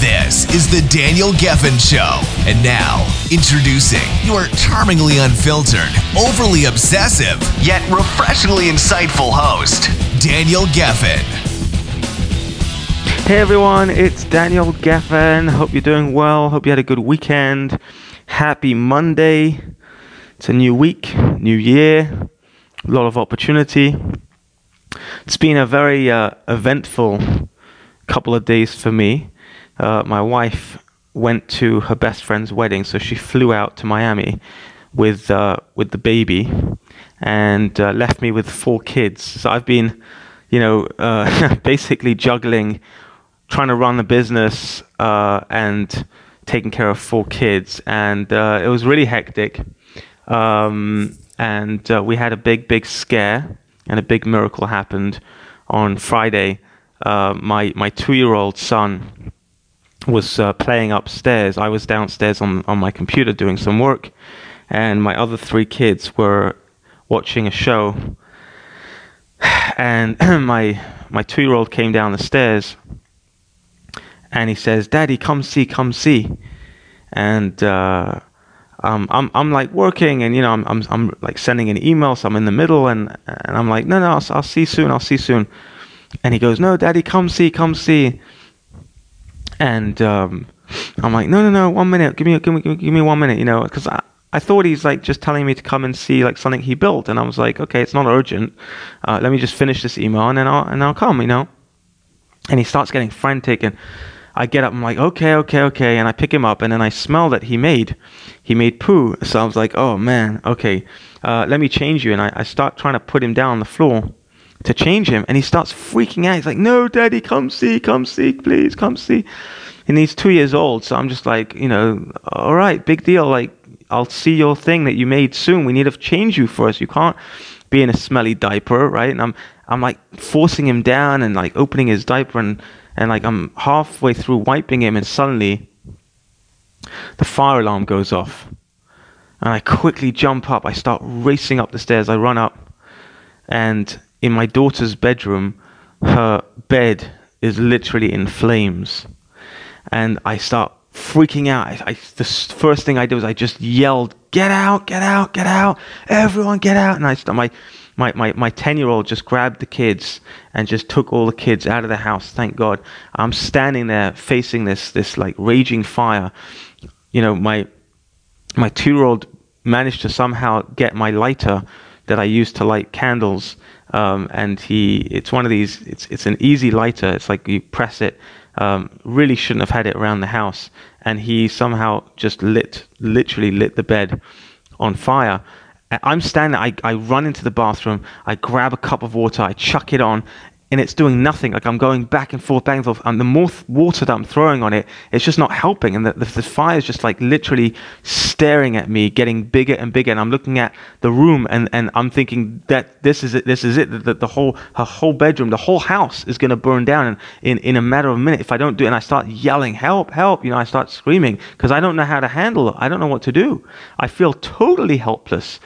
This is the Daniel Gefen Show. And now, introducing your charmingly unfiltered, overly obsessive, yet refreshingly insightful host, Daniel Gefen. Hey everyone, it's Daniel Gefen. Hope you're doing well. Hope you had a good weekend. Happy Monday. It's a new week, new year, a lot of opportunity. It's been a very uh, eventful couple of days for me uh, my wife went to her best friend's wedding, so she flew out to Miami with uh, with the baby and uh, left me with four kids. So I've been, you know, uh, basically juggling, trying to run the business uh, and taking care of four kids, and uh, it was really hectic. Um, and we had a big, big scare, and a big miracle happened on Friday. my my two year old son was uh, playing upstairs. I was downstairs on, on my computer doing some work, and my other three kids were watching a show. And my my two year old came down the stairs, and he says, "Daddy, come see, come see." And uh, um, I'm I'm like working, and you know I'm I'm I'm like sending an email, so I'm in the middle, and and I'm like, "No, no, I'll, I'll see soon, I'll see soon." And he goes, "No, Daddy, come see, come see." And um, I'm like, no, no, no, one minute, give me, give me, give me one minute, you know, because I, I thought he's like just telling me to come and see like something he built, and I was like, okay, it's not urgent. Uh, let me just finish this email, and then I'll and I'll come, you know. And he starts getting frantic, and I get up, I'm like, okay, okay, okay, and I pick him up, and then I smell that he made, he made poo. So I was like, oh man, okay, uh, let me change you, and I, I start trying to put him down on the floor to change him. And he starts freaking out. He's like, No, daddy, come see, come see, please, come see. And he's two years old. So I'm just like, you know, all right, big deal. Like, I'll see your thing that you made soon. We need to change you first. You can't be in a smelly diaper, right? And I'm, I'm like forcing him down and like opening his diaper and, and like I'm halfway through wiping him and suddenly the fire alarm goes off. And I quickly jump up. I start racing up the stairs. I run up and in my daughter's bedroom, her bed is literally in flames. And I start freaking out. I, I, the first thing I did was I just yelled, "Get out! Get out! Get out! Everyone, get out!" And I my my my my ten year old just grabbed the kids and just took all the kids out of the house. Thank God. I'm standing there facing this this like raging fire. You know, my my two year old managed to somehow get my lighter that I used to light candles um, and he, it's one of these, it's, it's an easy lighter. It's like you press it. Um, really shouldn't have had it around the house. And he somehow just lit, literally lit the bed on fire. I'm standing, I, I run into the bathroom, I grab a cup of water, I chuck it on, and it's doing nothing. Like I'm going back and forth, back and forth, and the more th- water that I'm throwing on it, it's just not helping. And the, the, the fire is just like literally staring at me, getting bigger and bigger. And I'm looking at the room, and, and I'm thinking that this is it. This is it. The, the whole her whole bedroom, the whole house is going to burn down in, in in a matter of a minute if I don't do it. And I start yelling, "Help! Help!" You know, I start screaming because I don't know how to handle it. I don't know what to do. I feel totally helpless.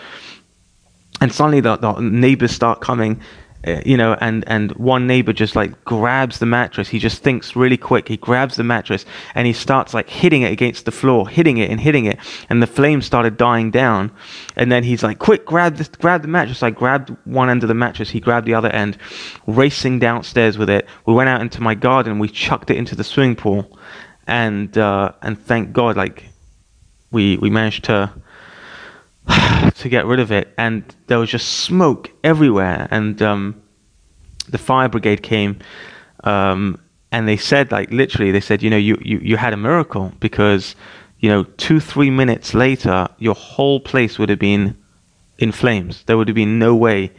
And suddenly the, the neighbors start coming you know, and, and one neighbor just like grabs the mattress. He just thinks really quick. He grabs the mattress and he starts like hitting it against the floor, hitting it and hitting it. And the flames started dying down. And then he's like, quick, grab this, grab the mattress. I grabbed one end of the mattress. He grabbed the other end, racing downstairs with it. We went out into my garden. We chucked it into the swimming pool. And, uh, and thank God, like we, we managed to, to get rid of it, and there was just smoke everywhere. And um, the fire brigade came, um, and they said, like literally, they said, you know, you, you you had a miracle because, you know, two three minutes later, your whole place would have been in flames. There would have been no way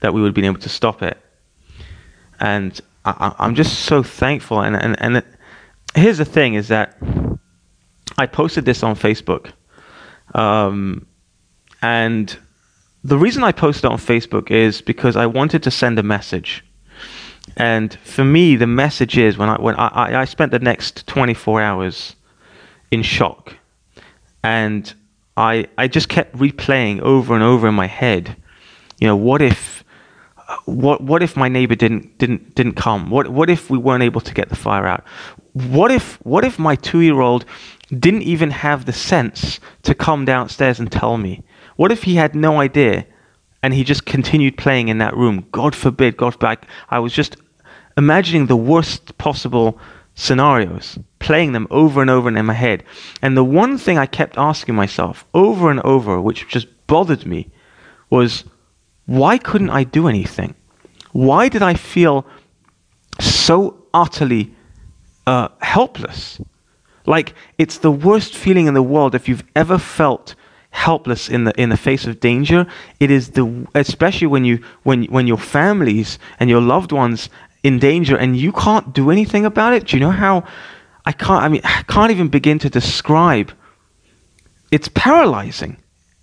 that we would have been able to stop it. And I, am just so thankful. And and and it, here's the thing: is that I posted this on Facebook. Um, and the reason I posted on Facebook is because I wanted to send a message. And for me, the message is when I when I, I spent the next 24 hours in shock, and I I just kept replaying over and over in my head, you know, what if what what if my neighbor didn't didn't didn't come? What what if we weren't able to get the fire out? What if what if my two year old didn't even have the sense to come downstairs and tell me? What if he had no idea and he just continued playing in that room? God forbid, God forbid. I was just imagining the worst possible scenarios, playing them over and over in my head. And the one thing I kept asking myself over and over, which just bothered me, was why couldn't I do anything? Why did I feel so utterly uh, helpless? Like it's the worst feeling in the world if you've ever felt helpless in the in the face of danger. It is the especially when you when when your families and your loved ones in danger and you can't do anything about it. Do you know how I can't I mean I can't even begin to describe. It's paralyzing.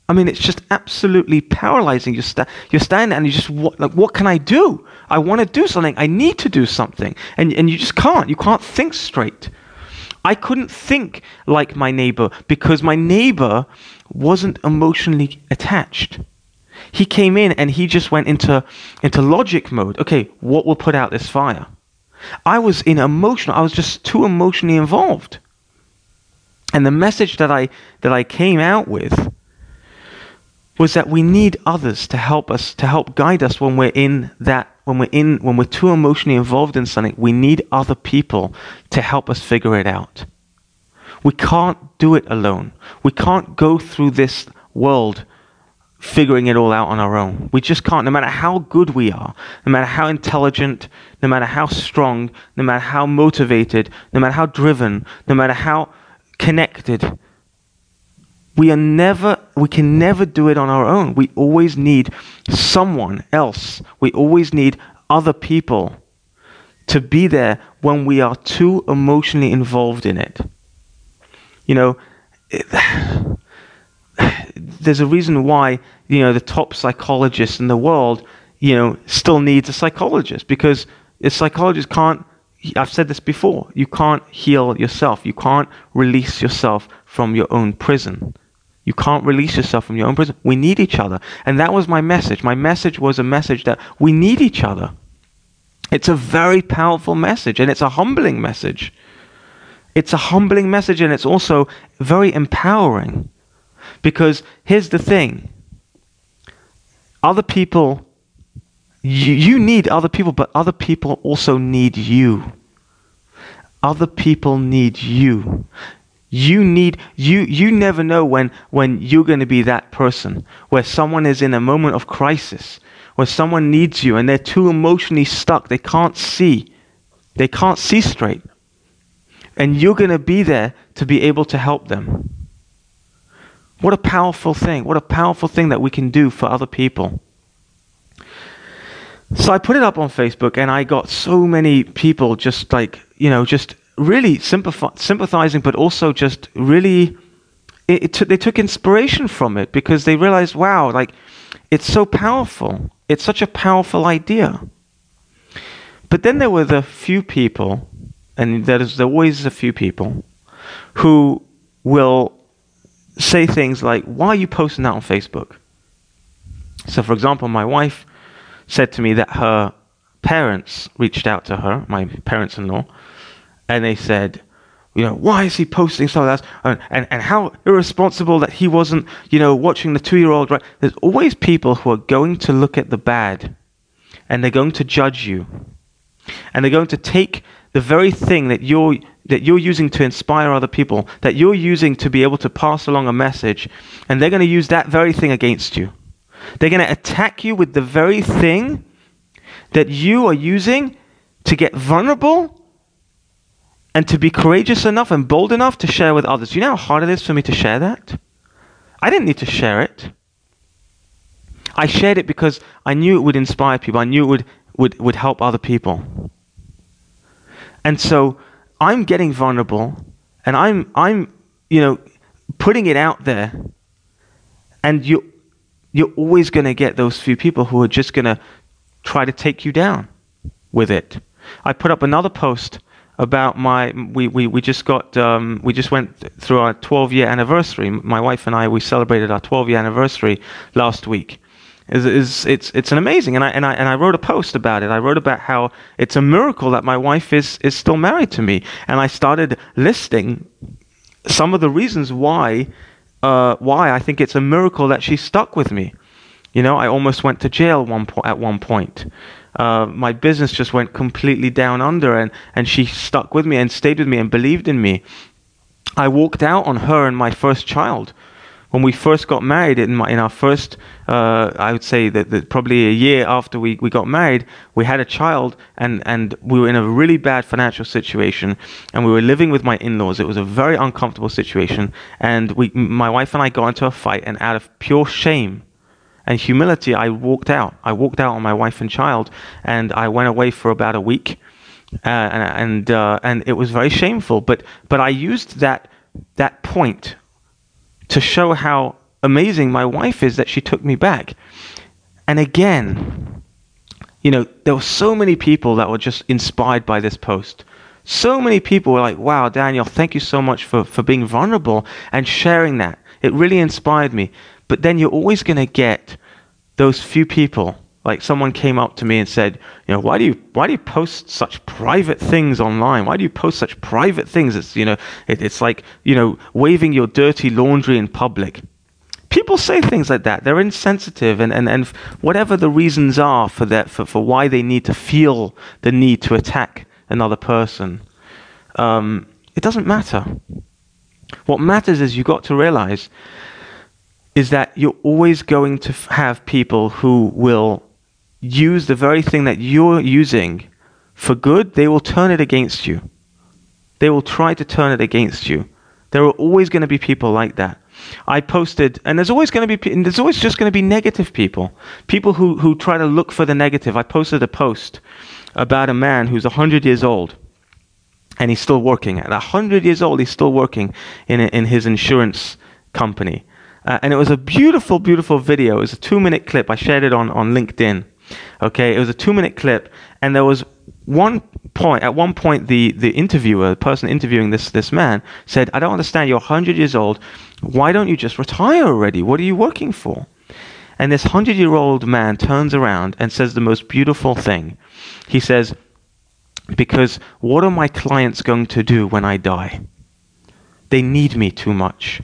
I mean, it's just absolutely paralyzing. You sta- you're standing and you just what, like, what can I do? I want to do something. I need to do something, and and you just can't. You can't think straight. I couldn't think like my neighbor because my neighbor wasn't emotionally attached. He came in and he just went into, into logic mode. Okay, what will put out this fire? I was in emotional, I was just too emotionally involved. And the message that I, that I came out with was that we need others to help us, to help guide us when we're in that, when we're in, when we're too emotionally involved in something. We need other people to help us figure it out. We can't do it alone. We can't go through this world figuring it all out on our own. We just can't, no matter how good we are, no matter how intelligent, no matter how strong, no matter how motivated, no matter how driven, no matter how connected. We are never, we can never do it on our own. We always need someone else. We always need other people to be there when we are too emotionally involved in it. You know, it, there's a reason why you know the top psychologists in the world you know still needs a psychologist because a psychologist can't I've said this before you can't heal yourself. You can't release yourself from your own prison. You can't release yourself from your own prison. We need each other. And that was my message. My message was a message that we need each other. It's a very powerful message and it's a humbling message it's a humbling message and it's also very empowering because here's the thing other people, you, you need other people, but other people also need you. Other people need you. You need you you never know when when you're going to be that person where someone is in a moment of crisis, where someone needs you and they're too emotionally stuck, they can't see. They can't see straight. And you're going to be there to be able to help them. What a powerful thing. What a powerful thing that we can do for other people. So I put it up on Facebook and I got so many people just like, you know, just really sympathizing, but also just really, it, it they took inspiration from it because they realized, wow, like, it's so powerful. It's such a powerful idea. But then there were the few people, and there's always a few people, who will say things like, Why are you posting that on Facebook? So, for example, my wife said to me that her parents reached out to her, my parents in law, and they said, you know, why is he posting stuff like that? And, and, and how irresponsible that he wasn't, you know, watching the two year old. Right? There's always people who are going to look at the bad and they're going to judge you. And they're going to take the very thing that you're that you're using to inspire other people, that you're using to be able to pass along a message, and they're going to use that very thing against you. They're going to attack you with the very thing that you are using to get vulnerable and to be courageous enough and bold enough to share with others. You know how hard it is for me to share that? I didn't need to share it. I shared it because I knew it would inspire people. I knew it would, would, would help other people. And so I'm getting vulnerable and I'm I'm you know putting it out there and you you're always going to get those few people who are just going to try to take you down with it. I put up another post about my we, we, we just got um, we just went through our 12 year anniversary. My wife and I we celebrated our 12 year anniversary last week. Is is it's it's an amazing and I and I and I wrote a post about it. I wrote about how it's a miracle that my wife is is still married to me, and I started listing some of the reasons why uh, why I think it's a miracle that she stuck with me. You know, I almost went to jail one po- at one point. Uh, my business just went completely down under, and, and she stuck with me and stayed with me and believed in me. I walked out on her and my first child. When we first got married, in, my, in our first, uh, I would say that, that, probably a year after we, we got married, we had a child and, and we were in a really bad financial situation and we were living with my in laws. It was a very uncomfortable situation. And we, my wife and I got into a fight, and out of pure shame, and humility, I walked out. I walked out on my wife and child, and I went away for about a week, uh, and and, uh, and it was very shameful. But but I used that that point to show how amazing my wife is that she took me back. And again, you know, there were so many people that were just inspired by this post. So many people were like, wow, Daniel, thank you so much for, for being vulnerable and sharing that. It really inspired me. But then you're always going to get those few people. Like someone came up to me and said, you know, why do you why do you post such private things online? Why do you post such private things? It's you know, it, it's like you know, waving your dirty laundry in public. People say things like that. They're insensitive, and, and, and whatever the reasons are for that, for, for why they need to feel the need to attack another person, um, it doesn't matter. What matters is you got to realize is that you're always going to have people who will use the very thing that you're using for good, they will turn it against you. They will try to turn it against you. There are always going to be people like that. I posted, and there's always going to be, and there's always just going to be negative people, people who, who try to look for the negative. I posted a post about a man who's 100 years old, and he's still working. At 100 years old, he's still working in, in his insurance company. Uh, and it was a beautiful, beautiful video. It was a two minute clip. I shared it on, on LinkedIn. Okay, it was a two minute clip, and there was one point. At one point, the, the interviewer, the person interviewing this, this man, said, I don't understand. You're 100 years old. Why don't you just retire already? What are you working for? And this 100 year old man turns around and says the most beautiful thing. He says, Because what are my clients going to do when I die? They need me too much.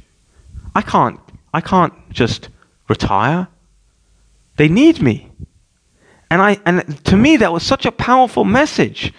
I can't I can't just retire. They need me. And I and to me that was such a powerful message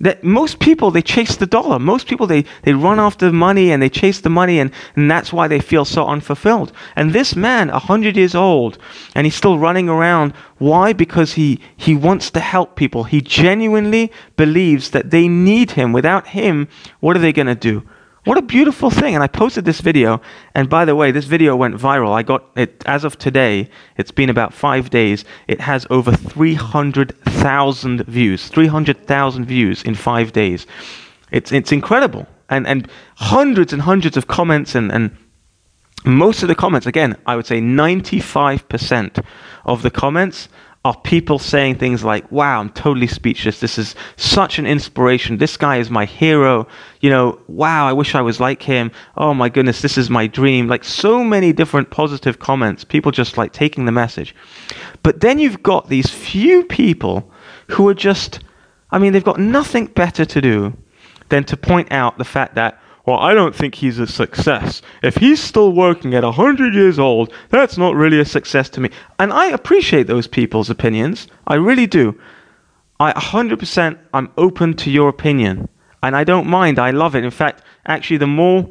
that most people they chase the dollar. Most people they, they run after money and they chase the money and, and that's why they feel so unfulfilled. And this man, a hundred years old, and he's still running around. Why? Because he, he wants to help people. He genuinely believes that they need him. Without him, what are they gonna do? What a beautiful thing. And I posted this video. And by the way, this video went viral. I got it as of today. It's been about five days. It has over 300,000 views. 300,000 views in five days. It's, it's incredible. And, and hundreds and hundreds of comments and, and most of the comments, again, I would say 95% of the comments are people saying things like, wow, I'm totally speechless. This is such an inspiration. This guy is my hero. You know, wow, I wish I was like him. Oh my goodness, this is my dream. Like so many different positive comments, people just like taking the message. But then you've got these few people who are just, I mean, they've got nothing better to do than to point out the fact that well, I don't think he's a success. If he's still working at 100 years old, that's not really a success to me. And I appreciate those people's opinions. I really do. I 100% I'm open to your opinion. And I don't mind. I love it. In fact, actually the more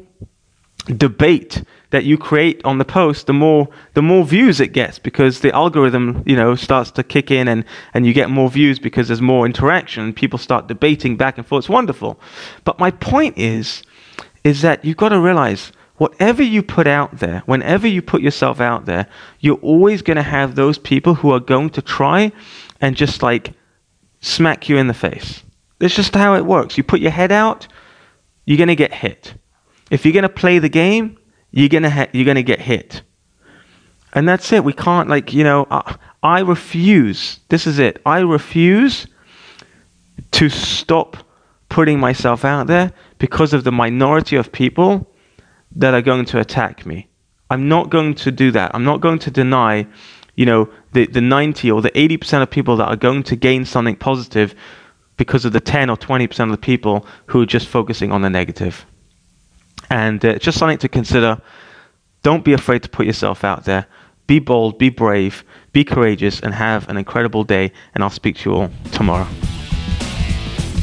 debate that you create on the post, the more the more views it gets because the algorithm, you know, starts to kick in and, and you get more views because there's more interaction. People start debating back and forth. It's wonderful. But my point is is that you've got to realize whatever you put out there, whenever you put yourself out there, you're always going to have those people who are going to try and just like smack you in the face. That's just how it works. You put your head out, you're going to get hit. If you're going to play the game, you're going to ha- you're going to get hit. And that's it. We can't, like, you know, I refuse. This is it. I refuse to stop putting myself out there because of the minority of people that are going to attack me. I'm not going to do that. I'm not going to deny, you know, the, the 90 or the 80% of people that are going to gain something positive because of the 10 or 20% of the people who are just focusing on the negative. And uh, just something to consider. Don't be afraid to put yourself out there. Be bold, be brave, be courageous, and have an incredible day. And I'll speak to you all tomorrow.